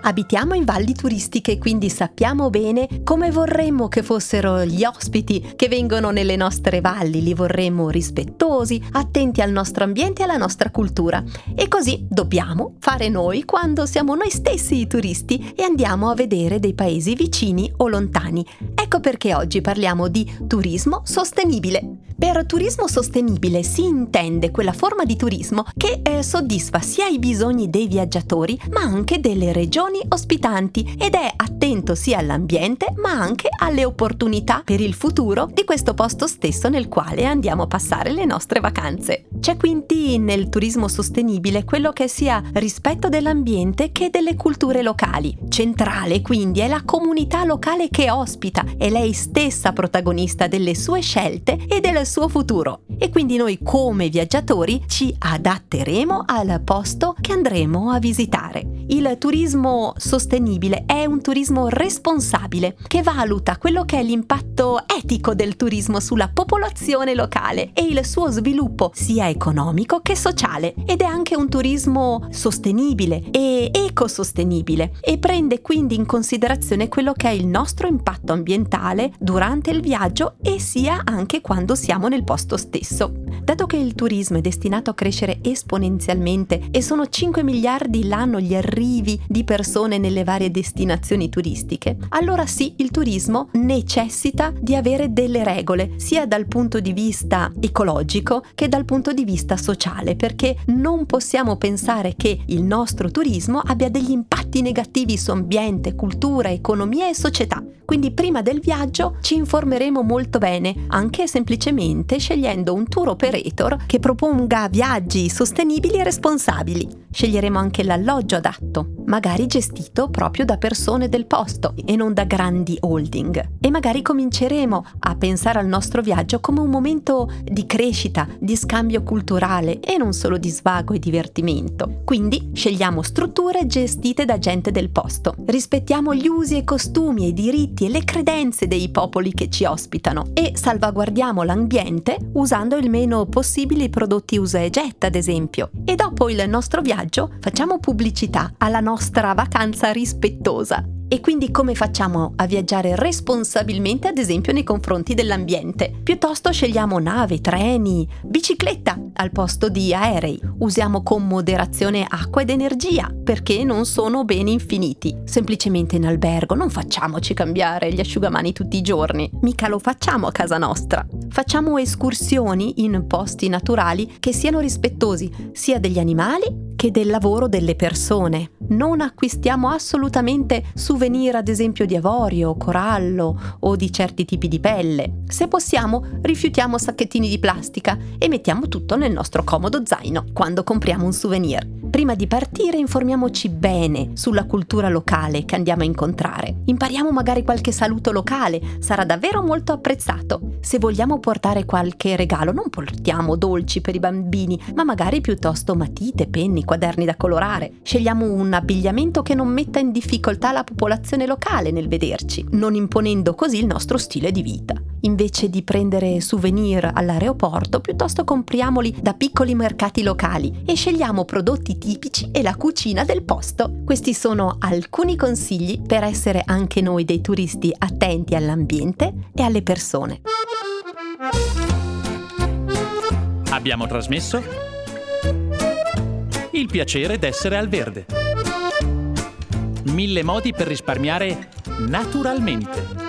Abitiamo in valli turistiche, quindi sappiamo bene come vorremmo che fossero gli ospiti che vengono nelle nostre valli, li vorremmo rispettosi, attenti al nostro ambiente e alla nostra cultura. E così dobbiamo fare noi quando siamo noi stessi i turisti e andiamo a vedere dei paesi vicini o lontani. Ecco perché oggi parliamo di turismo sostenibile. Per turismo sostenibile si intende quella forma di turismo che eh, soddisfa sia i bisogni dei viaggiatori ma anche delle regioni ospitanti ed è attento sia all'ambiente ma anche alle opportunità per il futuro di questo posto stesso nel quale andiamo a passare le nostre vacanze. C'è quindi nel turismo sostenibile quello che sia rispetto dell'ambiente che delle culture locali. Centrale quindi è la comunità locale che ospita, è lei stessa protagonista delle sue scelte e del suo futuro. E quindi noi come viaggiatori ci adatteremo al posto che andremo a visitare. Il turismo sostenibile è un turismo responsabile che valuta quello che è l'impatto etico del turismo sulla popolazione locale e il suo sviluppo sia economico che sociale ed è anche un turismo sostenibile e ecosostenibile e prende quindi in considerazione quello che è il nostro impatto ambientale durante il viaggio e sia anche quando siamo nel posto stesso. Dato che il turismo è destinato a crescere esponenzialmente e sono 5 miliardi l'anno gli arrivi di persone nelle varie destinazioni turistiche, allora sì, il turismo necessita di avere delle regole, sia dal punto di vista ecologico che dal punto di vista sociale, perché non possiamo pensare che il nostro turismo abbia degli impatti negativi su ambiente, cultura, economia e società. Quindi prima del viaggio ci informeremo molto bene, anche semplicemente scegliendo un tour operator che proponga viaggi sostenibili e responsabili. Sceglieremo anche l'alloggio adatto, magari gestito proprio da persone del posto e non da grandi holding. E magari cominceremo a pensare al nostro viaggio come un momento di crescita, di scambio culturale e non solo di svago e divertimento. Quindi scegliamo strutture gestite da gente del posto. Rispettiamo gli usi e costumi i diritti e le credenze dei popoli che ci ospitano e salvaguardiamo l'ambiente usando il meno possibile i prodotti usa e getta, ad esempio. E dopo il nostro viaggio facciamo pubblicità alla nostra vacanza rispettosa e quindi come facciamo a viaggiare responsabilmente, ad esempio, nei confronti dell'ambiente? Piuttosto scegliamo nave, treni, bicicletta al posto di aerei. Usiamo con moderazione acqua ed energia, perché non sono beni infiniti. Semplicemente in albergo non facciamoci cambiare gli asciugamani tutti i giorni, mica lo facciamo a casa nostra. Facciamo escursioni in posti naturali che siano rispettosi sia degli animali che del lavoro delle persone. Non acquistiamo assolutamente souvenir ad esempio di avorio, corallo o di certi tipi di pelle. Se possiamo, rifiutiamo sacchettini di plastica e mettiamo tutto nel nostro comodo zaino quando compriamo un souvenir. Prima di partire informiamoci bene sulla cultura locale che andiamo a incontrare. Impariamo magari qualche saluto locale, sarà davvero molto apprezzato. Se vogliamo portare qualche regalo, non portiamo dolci per i bambini, ma magari piuttosto matite, penni, quaderni da colorare. Scegliamo un abbigliamento che non metta in difficoltà la popolazione locale nel vederci, non imponendo così il nostro stile di vita. Invece di prendere souvenir all'aeroporto, piuttosto compriamoli da piccoli mercati locali e scegliamo prodotti tipici e la cucina del posto. Questi sono alcuni consigli per essere anche noi dei turisti attenti all'ambiente e alle persone. Abbiamo trasmesso Il piacere d'essere al verde. Mille modi per risparmiare naturalmente.